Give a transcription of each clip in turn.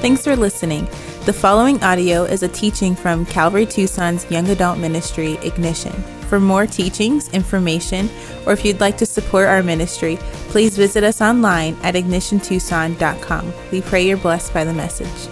Thanks for listening. The following audio is a teaching from Calvary Tucson's Young Adult Ministry, Ignition. For more teachings, information, or if you'd like to support our ministry, please visit us online at ignitiontucson.com. We pray you're blessed by the message.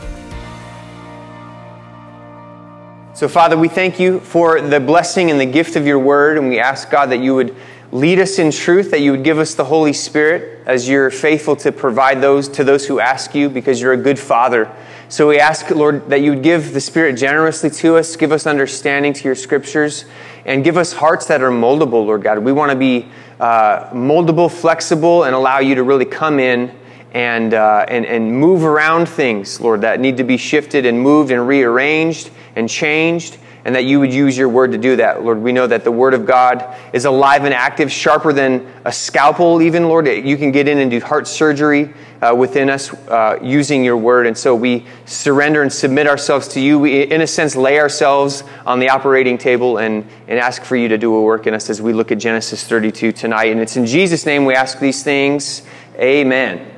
So, Father, we thank you for the blessing and the gift of your word, and we ask, God, that you would lead us in truth, that you would give us the Holy Spirit as you're faithful to provide those to those who ask you because you're a good Father. So we ask, Lord, that you would give the Spirit generously to us, give us understanding to your scriptures, and give us hearts that are moldable, Lord God. We want to be uh, moldable, flexible, and allow you to really come in and, uh, and, and move around things, Lord, that need to be shifted and moved and rearranged and changed and that you would use your word to do that. Lord, we know that the word of God is alive and active, sharper than a scalpel, even, Lord. You can get in and do heart surgery uh, within us uh, using your word. And so we surrender and submit ourselves to you. We, in a sense, lay ourselves on the operating table and, and ask for you to do a work in us as we look at Genesis 32 tonight. And it's in Jesus' name we ask these things. Amen.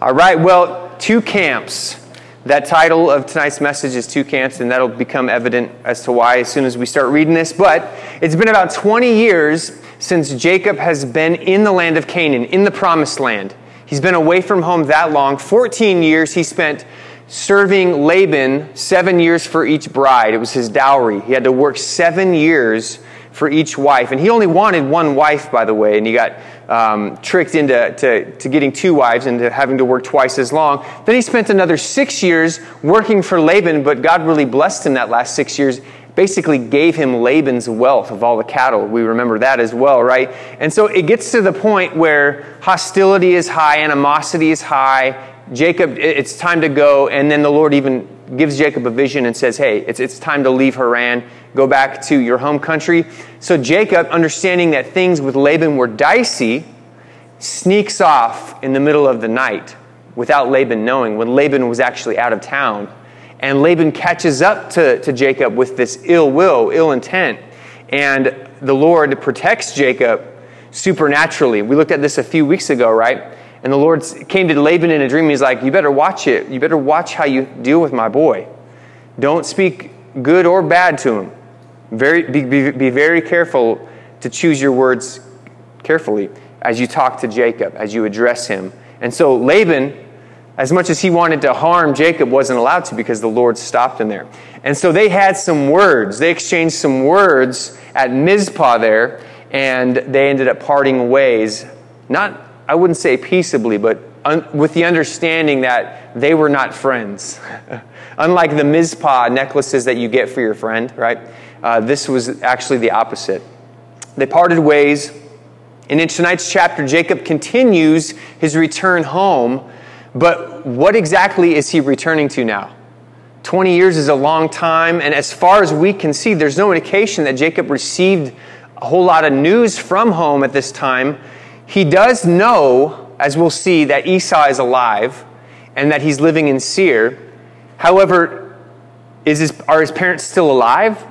All right, well, two camps. That title of tonight's message is Two Camps, and that'll become evident as to why as soon as we start reading this. But it's been about 20 years since Jacob has been in the land of Canaan, in the promised land. He's been away from home that long. 14 years he spent serving Laban, seven years for each bride. It was his dowry. He had to work seven years for each wife. And he only wanted one wife, by the way, and he got um, tricked into to, to getting two wives and to having to work twice as long. Then he spent another six years working for Laban, but God really blessed him that last six years. Basically, gave him Laban's wealth of all the cattle. We remember that as well, right? And so it gets to the point where hostility is high, animosity is high. Jacob, it's time to go. And then the Lord even gives Jacob a vision and says, Hey, it's, it's time to leave Haran go back to your home country. So Jacob, understanding that things with Laban were dicey, sneaks off in the middle of the night without Laban knowing when Laban was actually out of town. And Laban catches up to, to Jacob with this ill will, ill intent. And the Lord protects Jacob supernaturally. We looked at this a few weeks ago, right? And the Lord came to Laban in a dream. He's like, You better watch it. You better watch how you deal with my boy. Don't speak good or bad to him. Very, be, be, be very careful to choose your words carefully as you talk to Jacob, as you address him. And so Laban, as much as he wanted to harm Jacob, wasn't allowed to because the Lord stopped him there. And so they had some words. They exchanged some words at Mizpah there, and they ended up parting ways. Not, I wouldn't say peaceably, but un- with the understanding that they were not friends. Unlike the Mizpah necklaces that you get for your friend, right? Uh, this was actually the opposite. They parted ways, and in tonight's chapter, Jacob continues his return home. But what exactly is he returning to now? 20 years is a long time, and as far as we can see, there's no indication that Jacob received a whole lot of news from home at this time. He does know, as we'll see, that Esau is alive and that he's living in Seir. However, is his, are his parents still alive?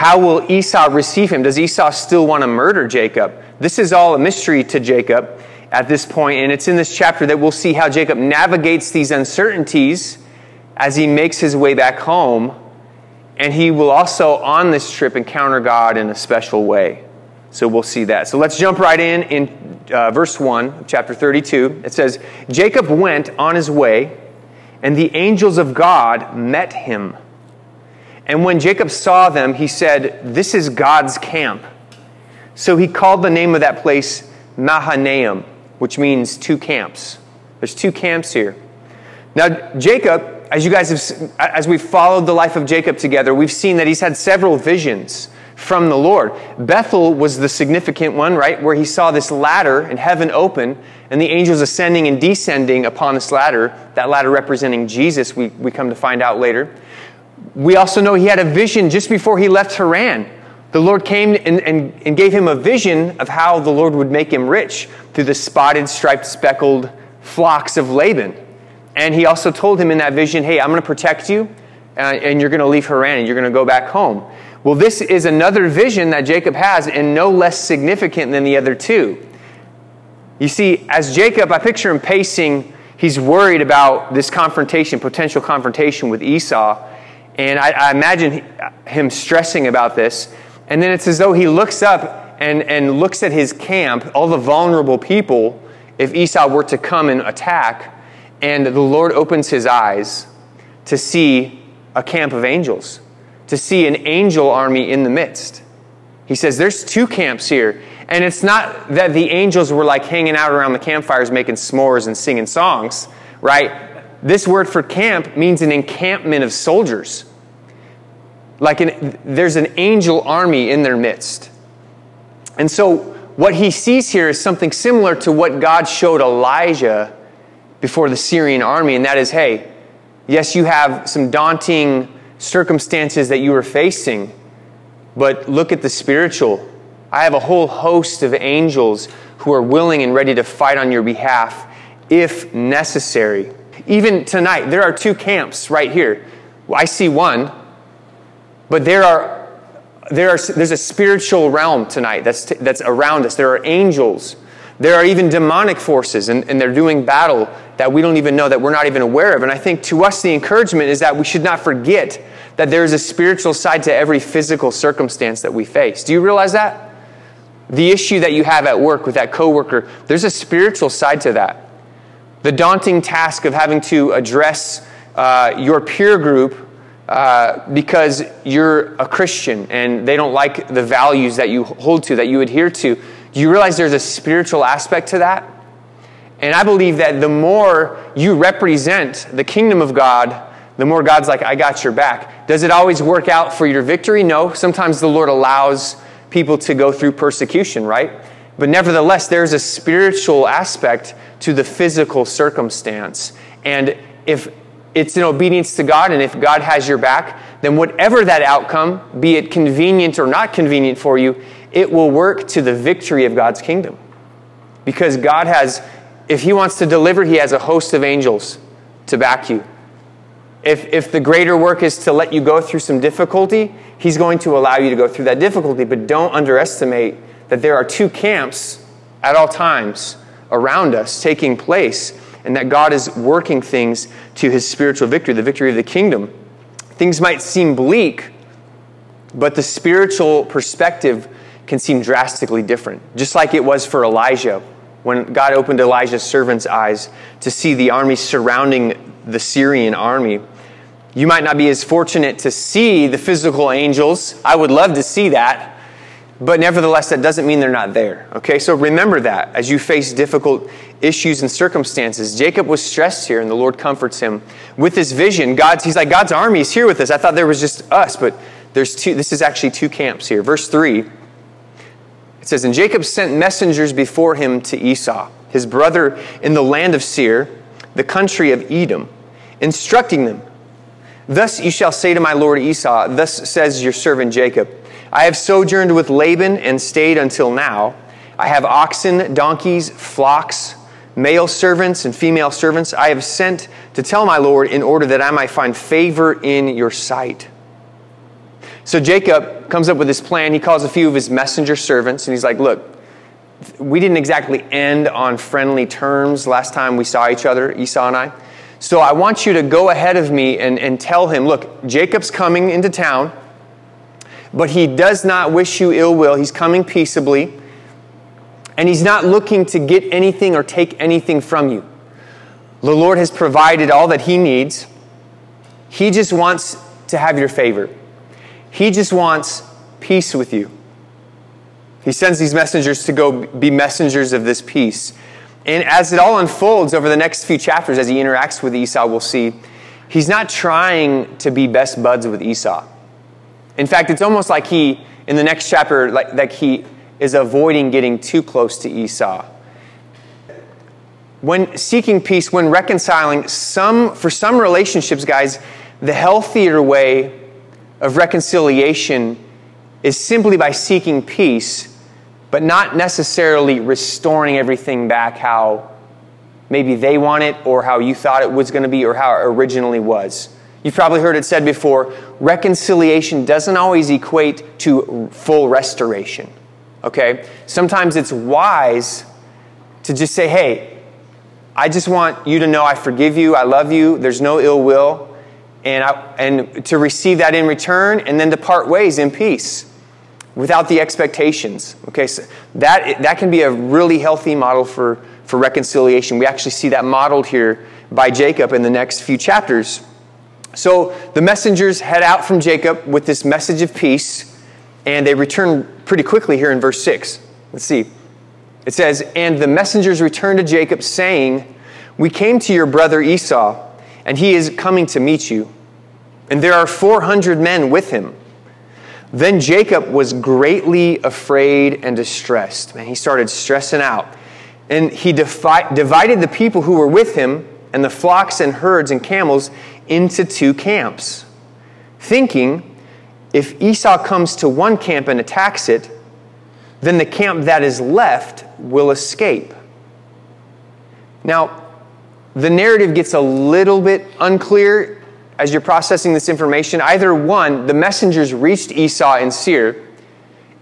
How will Esau receive him? Does Esau still want to murder Jacob? This is all a mystery to Jacob at this point, and it's in this chapter that we'll see how Jacob navigates these uncertainties as he makes his way back home. And he will also, on this trip, encounter God in a special way. So we'll see that. So let's jump right in in uh, verse 1 of chapter 32. It says, Jacob went on his way, and the angels of God met him. And when Jacob saw them, he said, This is God's camp. So he called the name of that place Mahanaim, which means two camps. There's two camps here. Now, Jacob, as you guys have, as we've followed the life of Jacob together, we've seen that he's had several visions from the Lord. Bethel was the significant one, right? Where he saw this ladder in heaven open and the angels ascending and descending upon this ladder, that ladder representing Jesus, we, we come to find out later. We also know he had a vision just before he left Haran. The Lord came and, and, and gave him a vision of how the Lord would make him rich through the spotted, striped, speckled flocks of Laban. And he also told him in that vision, hey, I'm going to protect you, uh, and you're going to leave Haran, and you're going to go back home. Well, this is another vision that Jacob has, and no less significant than the other two. You see, as Jacob, I picture him pacing he's worried about this confrontation, potential confrontation with Esau. And I, I imagine him stressing about this. And then it's as though he looks up and, and looks at his camp, all the vulnerable people, if Esau were to come and attack. And the Lord opens his eyes to see a camp of angels, to see an angel army in the midst. He says, There's two camps here. And it's not that the angels were like hanging out around the campfires making s'mores and singing songs, right? This word for camp means an encampment of soldiers. Like an, there's an angel army in their midst. And so what he sees here is something similar to what God showed Elijah before the Syrian army, and that is hey, yes, you have some daunting circumstances that you are facing, but look at the spiritual I have a whole host of angels who are willing and ready to fight on your behalf if necessary. Even tonight, there are two camps right here. I see one, but there are there are, there's a spiritual realm tonight that's, that's around us. There are angels. There are even demonic forces, and, and they're doing battle that we don't even know, that we're not even aware of. And I think to us, the encouragement is that we should not forget that there is a spiritual side to every physical circumstance that we face. Do you realize that? the issue that you have at work with that coworker, there's a spiritual side to that. The daunting task of having to address uh, your peer group uh, because you're a Christian and they don't like the values that you hold to, that you adhere to. Do you realize there's a spiritual aspect to that? And I believe that the more you represent the kingdom of God, the more God's like, I got your back. Does it always work out for your victory? No. Sometimes the Lord allows people to go through persecution, right? But nevertheless, there's a spiritual aspect to the physical circumstance. And if it's in obedience to God, and if God has your back, then whatever that outcome, be it convenient or not convenient for you, it will work to the victory of God's kingdom. Because God has, if He wants to deliver, He has a host of angels to back you. If, if the greater work is to let you go through some difficulty, He's going to allow you to go through that difficulty. But don't underestimate that there are two camps at all times around us taking place, and that God is working things to His spiritual victory, the victory of the kingdom. Things might seem bleak, but the spiritual perspective can seem drastically different, just like it was for Elijah when God opened Elijah's servant's eyes to see the army surrounding the Syrian army. You might not be as fortunate to see the physical angels. I would love to see that. But nevertheless, that doesn't mean they're not there. Okay, so remember that as you face difficult issues and circumstances. Jacob was stressed here, and the Lord comforts him with this vision. God's, he's like, God's army is here with us. I thought there was just us, but there's two, this is actually two camps here. Verse 3, it says, And Jacob sent messengers before him to Esau, his brother in the land of Seir, the country of Edom, instructing them Thus you shall say to my lord Esau, Thus says your servant Jacob, I have sojourned with Laban and stayed until now. I have oxen, donkeys, flocks, male servants, and female servants. I have sent to tell my lord in order that I might find favor in your sight. So Jacob comes up with this plan. He calls a few of his messenger servants and he's like, Look, we didn't exactly end on friendly terms last time we saw each other, Esau and I. So I want you to go ahead of me and, and tell him, look, Jacob's coming into town, but he does not wish you ill will. He's coming peaceably, and he's not looking to get anything or take anything from you. The Lord has provided all that he needs. He just wants to have your favor. He just wants peace with you. He sends these messengers to go be messengers of this peace. And as it all unfolds over the next few chapters, as he interacts with Esau, we'll see he's not trying to be best buds with Esau. In fact, it's almost like he, in the next chapter, like, like he is avoiding getting too close to Esau. When seeking peace, when reconciling, some, for some relationships, guys, the healthier way of reconciliation is simply by seeking peace but not necessarily restoring everything back how maybe they want it or how you thought it was going to be or how it originally was. You've probably heard it said before reconciliation doesn't always equate to full restoration. Okay? Sometimes it's wise to just say, hey, I just want you to know I forgive you, I love you, there's no ill will, and, I, and to receive that in return, and then to part ways in peace without the expectations. Okay, so that, that can be a really healthy model for, for reconciliation. We actually see that modeled here by Jacob in the next few chapters. So the messengers head out from Jacob with this message of peace, and they return pretty quickly here in verse 6. Let's see. It says, And the messengers returned to Jacob, saying, We came to your brother Esau, and he is coming to meet you. And there are 400 men with him. Then Jacob was greatly afraid and distressed. Man, he started stressing out. And he defi- divided the people who were with him and the flocks and herds and camels into two camps, thinking, if Esau comes to one camp and attacks it, then the camp that is left will escape. Now, the narrative gets a little bit unclear as you're processing this information. Either one, the messengers reached Esau in Seir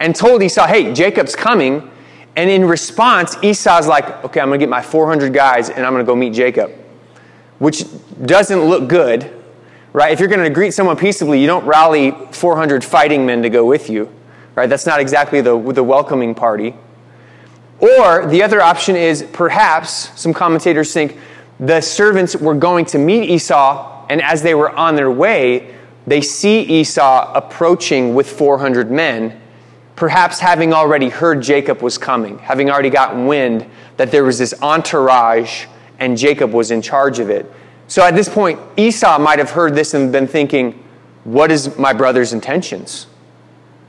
and told Esau, hey, Jacob's coming. And in response, Esau's like, okay, I'm going to get my 400 guys and I'm going to go meet Jacob, which doesn't look good, right? If you're going to greet someone peaceably, you don't rally 400 fighting men to go with you right? That's not exactly the, the welcoming party. Or the other option is perhaps some commentators think the servants were going to meet Esau, and as they were on their way, they see Esau approaching with 400 men, perhaps having already heard Jacob was coming, having already gotten wind that there was this entourage and Jacob was in charge of it. So at this point, Esau might have heard this and been thinking, What is my brother's intentions?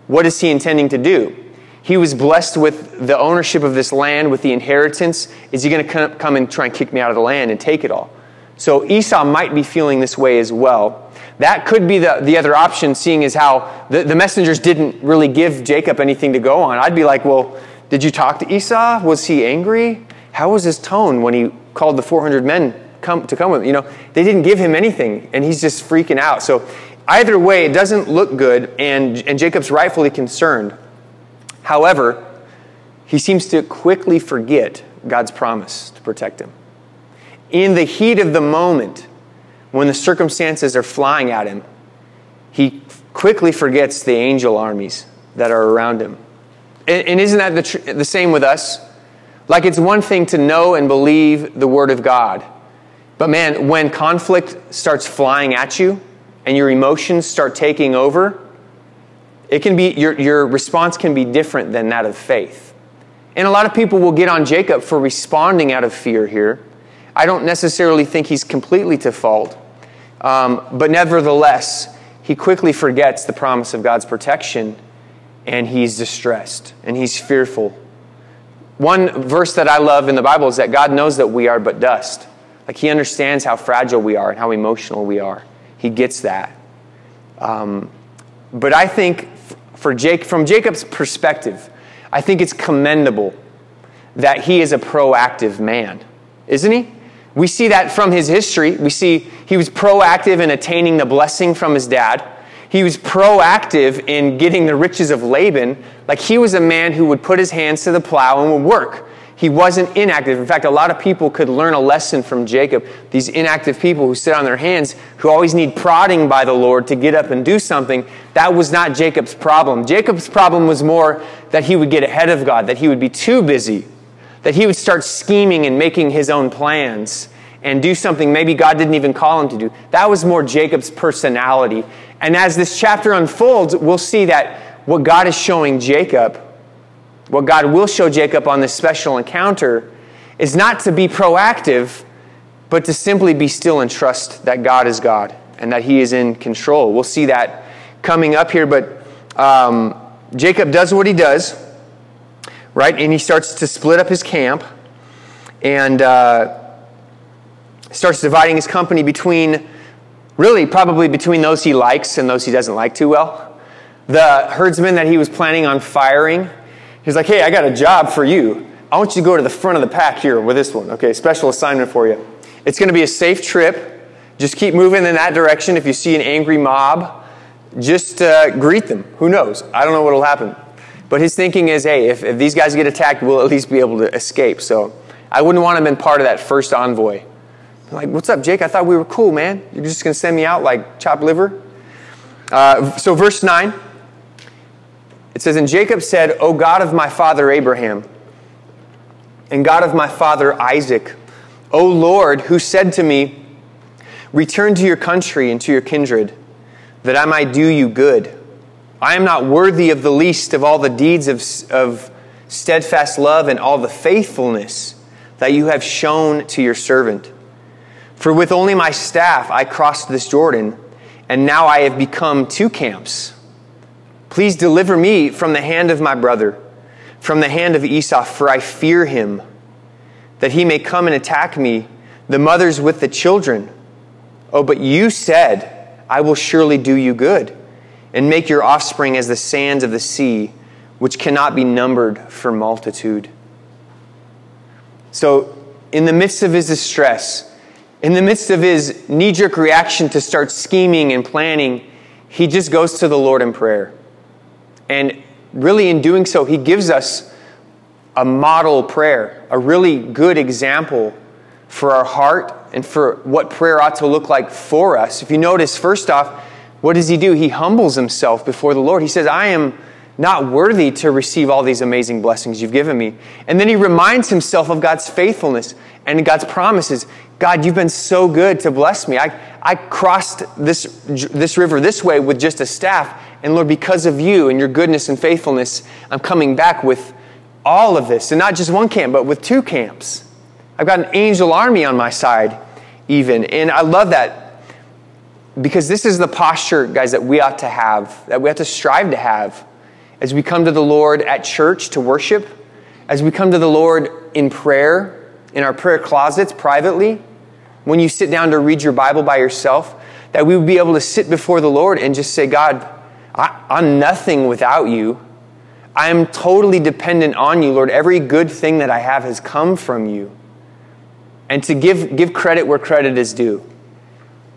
What is he intending to do? He was blessed with the ownership of this land, with the inheritance. Is he going to come and try and kick me out of the land and take it all? So Esau might be feeling this way as well. That could be the, the other option, seeing as how the, the messengers didn't really give Jacob anything to go on. I'd be like, well, did you talk to Esau? Was he angry? How was his tone when he called the 400 men come, to come with him? You know, they didn't give him anything, and he's just freaking out. So Either way, it doesn't look good, and, and Jacob's rightfully concerned. However, he seems to quickly forget God's promise to protect him. In the heat of the moment, when the circumstances are flying at him, he quickly forgets the angel armies that are around him. And, and isn't that the, tr- the same with us? Like it's one thing to know and believe the Word of God. But man, when conflict starts flying at you, and your emotions start taking over, it can be your, your response can be different than that of faith. And a lot of people will get on Jacob for responding out of fear here. I don't necessarily think he's completely to fault, um, but nevertheless, he quickly forgets the promise of God's protection and he's distressed and he's fearful. One verse that I love in the Bible is that God knows that we are but dust. Like he understands how fragile we are and how emotional we are he gets that. Um, but I think for Jake, from Jacob's perspective, I think it's commendable that he is a proactive man, isn't he? We see that from his history. We see he was proactive in attaining the blessing from his dad. He was proactive in getting the riches of Laban. Like he was a man who would put his hands to the plow and would work. He wasn't inactive. In fact, a lot of people could learn a lesson from Jacob. These inactive people who sit on their hands, who always need prodding by the Lord to get up and do something, that was not Jacob's problem. Jacob's problem was more that he would get ahead of God, that he would be too busy, that he would start scheming and making his own plans and do something maybe God didn't even call him to do. That was more Jacob's personality. And as this chapter unfolds, we'll see that what God is showing Jacob what God will show Jacob on this special encounter is not to be proactive, but to simply be still and trust that God is God and that He is in control. We'll see that coming up here, but um, Jacob does what he does, right? And he starts to split up his camp and uh, starts dividing his company between, really, probably between those he likes and those he doesn't like too well. The herdsman that he was planning on firing He's like, hey, I got a job for you. I want you to go to the front of the pack here with this one. Okay, special assignment for you. It's going to be a safe trip. Just keep moving in that direction. If you see an angry mob, just uh, greet them. Who knows? I don't know what will happen. But his thinking is, hey, if, if these guys get attacked, we'll at least be able to escape. So I wouldn't want to have been part of that first envoy. I'm like, what's up, Jake? I thought we were cool, man. You're just going to send me out like chopped liver? Uh, so, verse 9, it says, And Jacob said, O God of my father Abraham, and God of my father Isaac, O Lord, who said to me, Return to your country and to your kindred, that I might do you good. I am not worthy of the least of all the deeds of, of steadfast love and all the faithfulness that you have shown to your servant. For with only my staff I crossed this Jordan, and now I have become two camps. Please deliver me from the hand of my brother, from the hand of Esau, for I fear him, that he may come and attack me, the mothers with the children. Oh, but you said, I will surely do you good, and make your offspring as the sands of the sea, which cannot be numbered for multitude. So, in the midst of his distress, in the midst of his knee jerk reaction to start scheming and planning, he just goes to the Lord in prayer. And really, in doing so, he gives us a model prayer, a really good example for our heart and for what prayer ought to look like for us. If you notice, first off, what does he do? He humbles himself before the Lord. He says, I am not worthy to receive all these amazing blessings you've given me. And then he reminds himself of God's faithfulness and God's promises. God, you've been so good to bless me. I, I crossed this, this river this way with just a staff. And Lord, because of you and your goodness and faithfulness, I'm coming back with all of this. And not just one camp, but with two camps. I've got an angel army on my side, even. And I love that because this is the posture, guys, that we ought to have, that we have to strive to have as we come to the Lord at church to worship, as we come to the Lord in prayer, in our prayer closets privately, when you sit down to read your Bible by yourself, that we would be able to sit before the Lord and just say, God, I, am nothing without you. I am totally dependent on you, Lord. Every good thing that I have has come from you. And to give, give credit where credit is due.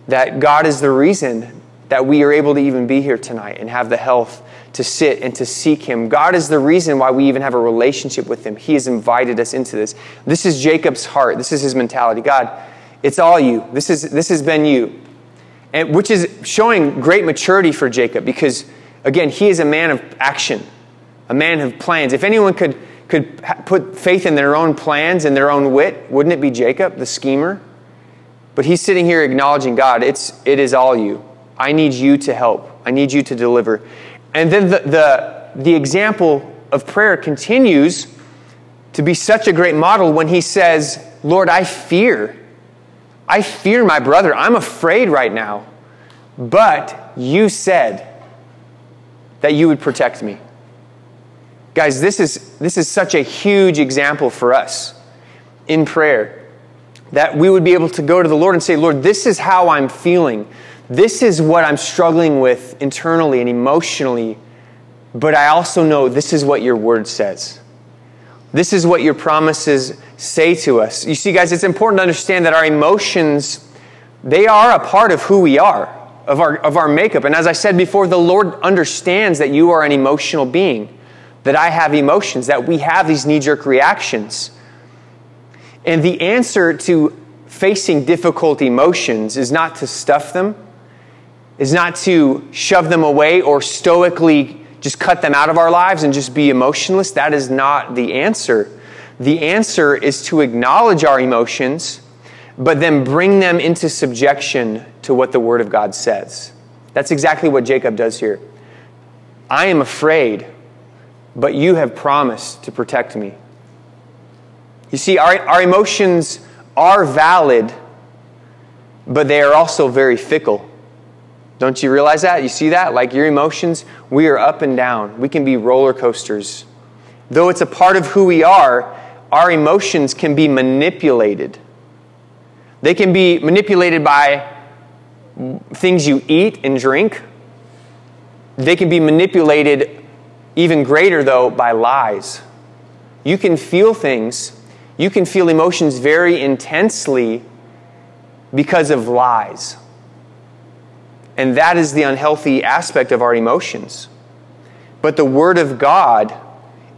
That God is the reason that we are able to even be here tonight and have the health to sit and to seek Him. God is the reason why we even have a relationship with Him. He has invited us into this. This is Jacob's heart. This is his mentality. God, it's all you. This, is, this has been you. And, which is showing great maturity for Jacob because, again, he is a man of action, a man of plans. If anyone could, could put faith in their own plans and their own wit, wouldn't it be Jacob, the schemer? But he's sitting here acknowledging God, it's, it is all you. I need you to help. I need you to deliver. And then the, the, the example of prayer continues to be such a great model when he says, Lord, I fear. I fear my brother. I'm afraid right now. But you said that you would protect me. Guys, this is, this is such a huge example for us in prayer. That we would be able to go to the Lord and say, Lord, this is how I'm feeling. This is what I'm struggling with internally and emotionally, but I also know this is what your word says. This is what your promises say to us. You see, guys, it's important to understand that our emotions, they are a part of who we are, of our, of our makeup. And as I said before, the Lord understands that you are an emotional being, that I have emotions, that we have these knee jerk reactions. And the answer to facing difficult emotions is not to stuff them is not to shove them away or stoically just cut them out of our lives and just be emotionless. That is not the answer. The answer is to acknowledge our emotions, but then bring them into subjection to what the Word of God says. That's exactly what Jacob does here. I am afraid, but you have promised to protect me. You see, our, our emotions are valid, but they are also very fickle. Don't you realize that? You see that? Like your emotions, we are up and down. We can be roller coasters. Though it's a part of who we are, our emotions can be manipulated. They can be manipulated by things you eat and drink. They can be manipulated even greater, though, by lies. You can feel things, you can feel emotions very intensely because of lies. And that is the unhealthy aspect of our emotions. But the Word of God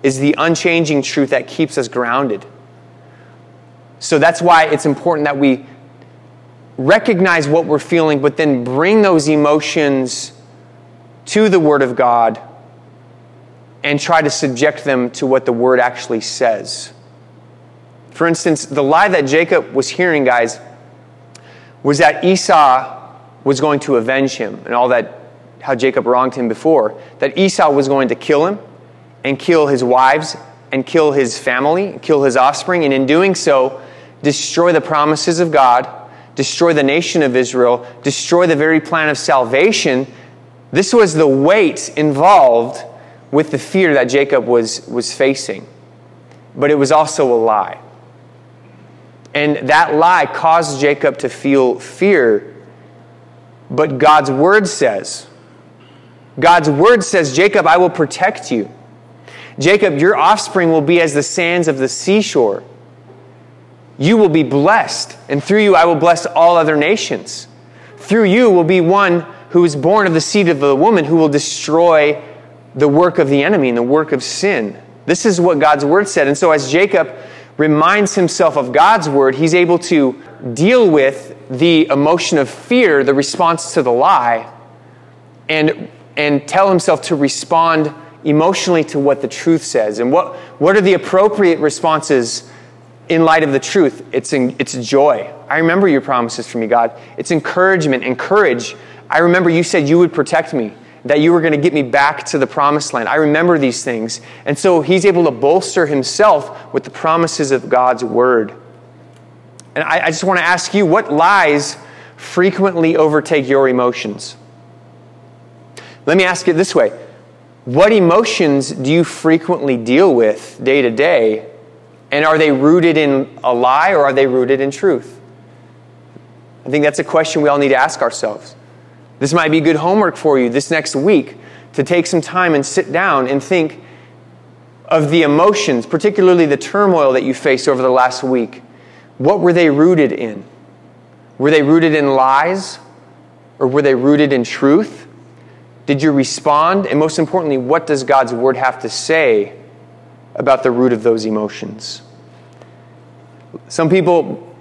is the unchanging truth that keeps us grounded. So that's why it's important that we recognize what we're feeling, but then bring those emotions to the Word of God and try to subject them to what the Word actually says. For instance, the lie that Jacob was hearing, guys, was that Esau was going to avenge him and all that, how Jacob wronged him before, that Esau was going to kill him and kill his wives and kill his family, kill his offspring, and in doing so, destroy the promises of God, destroy the nation of Israel, destroy the very plan of salvation. This was the weight involved with the fear that Jacob was, was facing. But it was also a lie. And that lie caused Jacob to feel fear. But God's word says, God's word says, Jacob, I will protect you. Jacob, your offspring will be as the sands of the seashore. You will be blessed, and through you I will bless all other nations. Through you will be one who is born of the seed of the woman who will destroy the work of the enemy and the work of sin. This is what God's word said. And so, as Jacob reminds himself of God's word, he's able to deal with the emotion of fear, the response to the lie, and, and tell himself to respond emotionally to what the truth says. And what, what are the appropriate responses in light of the truth? It's, in, it's joy. I remember your promises for me, God. It's encouragement and courage. I remember you said you would protect me that you were going to get me back to the promised land. I remember these things. And so he's able to bolster himself with the promises of God's word. And I, I just want to ask you what lies frequently overtake your emotions? Let me ask it this way What emotions do you frequently deal with day to day? And are they rooted in a lie or are they rooted in truth? I think that's a question we all need to ask ourselves. This might be good homework for you this next week to take some time and sit down and think of the emotions, particularly the turmoil that you faced over the last week. What were they rooted in? Were they rooted in lies or were they rooted in truth? Did you respond? And most importantly, what does God's word have to say about the root of those emotions? Some people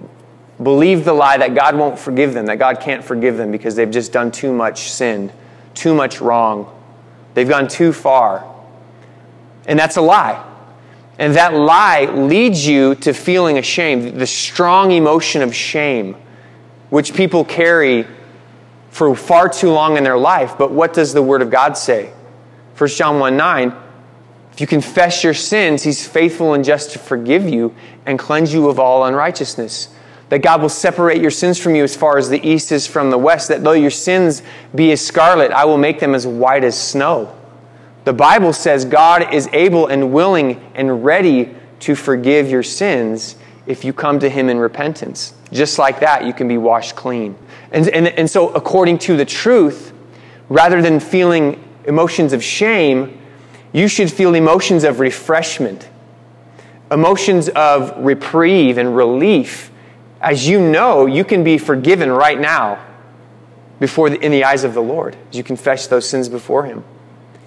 believe the lie that God won't forgive them, that God can't forgive them because they've just done too much sin, too much wrong. They've gone too far. And that's a lie. And that lie leads you to feeling ashamed, the strong emotion of shame, which people carry for far too long in their life. But what does the Word of God say? 1 John 1 9, if you confess your sins, He's faithful and just to forgive you and cleanse you of all unrighteousness that God will separate your sins from you as far as the east is from the west, that though your sins be as scarlet, I will make them as white as snow. The Bible says God is able and willing and ready to forgive your sins if you come to Him in repentance. Just like that, you can be washed clean. And, and, and so, according to the truth, rather than feeling emotions of shame, you should feel emotions of refreshment, emotions of reprieve and relief as you know, you can be forgiven right now before the, in the eyes of the Lord as you confess those sins before Him.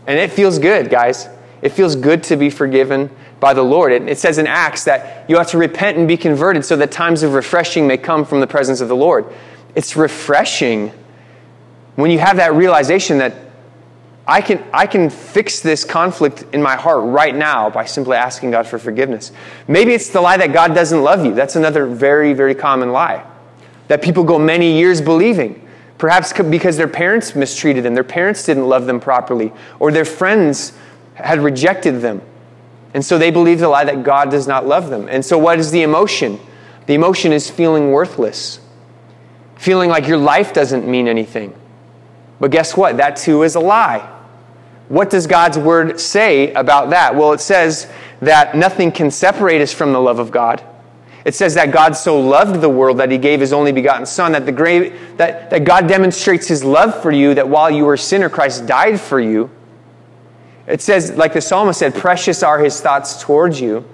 And it feels good, guys. It feels good to be forgiven by the Lord. It, it says in Acts that you have to repent and be converted so that times of refreshing may come from the presence of the Lord. It's refreshing when you have that realization that I can, I can fix this conflict in my heart right now by simply asking God for forgiveness. Maybe it's the lie that God doesn't love you. That's another very, very common lie that people go many years believing. Perhaps because their parents mistreated them, their parents didn't love them properly, or their friends had rejected them. And so they believe the lie that God does not love them. And so, what is the emotion? The emotion is feeling worthless, feeling like your life doesn't mean anything. But guess what? That too is a lie. What does God's word say about that? Well, it says that nothing can separate us from the love of God. It says that God so loved the world that he gave his only begotten Son, that, the grave, that, that God demonstrates his love for you, that while you were a sinner, Christ died for you. It says, like the psalmist said, precious are his thoughts towards you.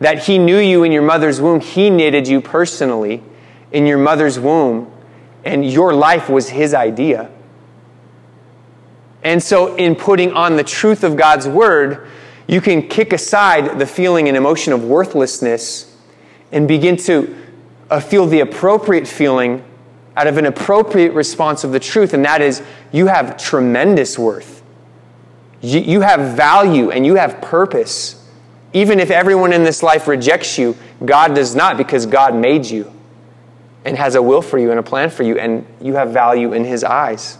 That he knew you in your mother's womb, he knitted you personally in your mother's womb, and your life was his idea. And so, in putting on the truth of God's word, you can kick aside the feeling and emotion of worthlessness and begin to uh, feel the appropriate feeling out of an appropriate response of the truth, and that is you have tremendous worth. You, you have value and you have purpose. Even if everyone in this life rejects you, God does not because God made you and has a will for you and a plan for you, and you have value in His eyes.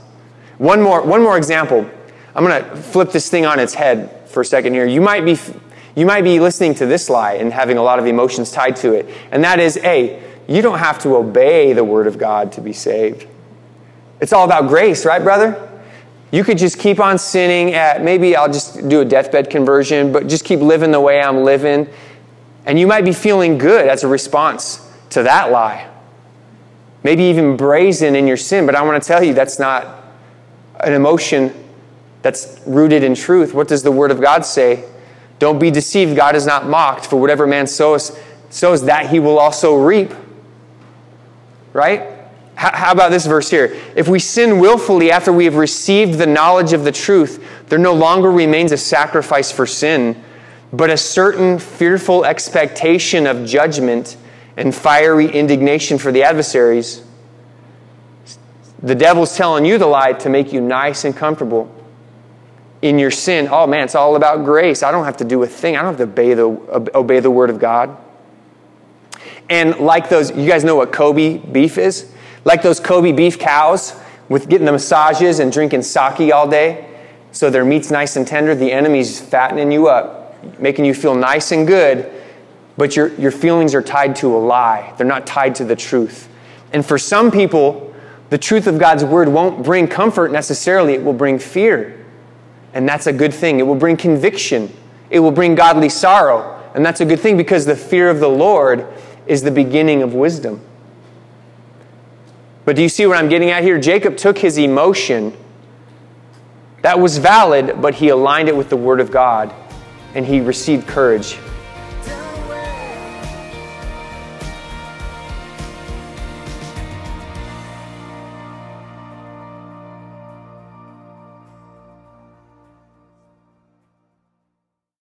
One more, one more example. I'm going to flip this thing on its head for a second here. You might be you might be listening to this lie and having a lot of emotions tied to it. And that is, A, you don't have to obey the word of God to be saved. It's all about grace, right, brother? You could just keep on sinning at maybe I'll just do a deathbed conversion, but just keep living the way I'm living. And you might be feeling good as a response to that lie. Maybe even brazen in your sin, but I want to tell you that's not an emotion that's rooted in truth. What does the Word of God say? Don't be deceived. God is not mocked. For whatever man sows, sows that he will also reap. Right? How about this verse here? If we sin willfully after we have received the knowledge of the truth, there no longer remains a sacrifice for sin, but a certain fearful expectation of judgment and fiery indignation for the adversaries. The devil's telling you the lie to make you nice and comfortable in your sin, oh man, it's all about grace. I don't have to do a thing. I don't have to obey the, obey the word of God. And like those, you guys know what Kobe beef is? Like those Kobe beef cows with getting the massages and drinking sake all day. So their meat's nice and tender. The enemy's fattening you up, making you feel nice and good, but your, your feelings are tied to a lie. They're not tied to the truth. And for some people, the truth of God's word won't bring comfort necessarily, it will bring fear. And that's a good thing. It will bring conviction, it will bring godly sorrow. And that's a good thing because the fear of the Lord is the beginning of wisdom. But do you see what I'm getting at here? Jacob took his emotion. That was valid, but he aligned it with the Word of God and he received courage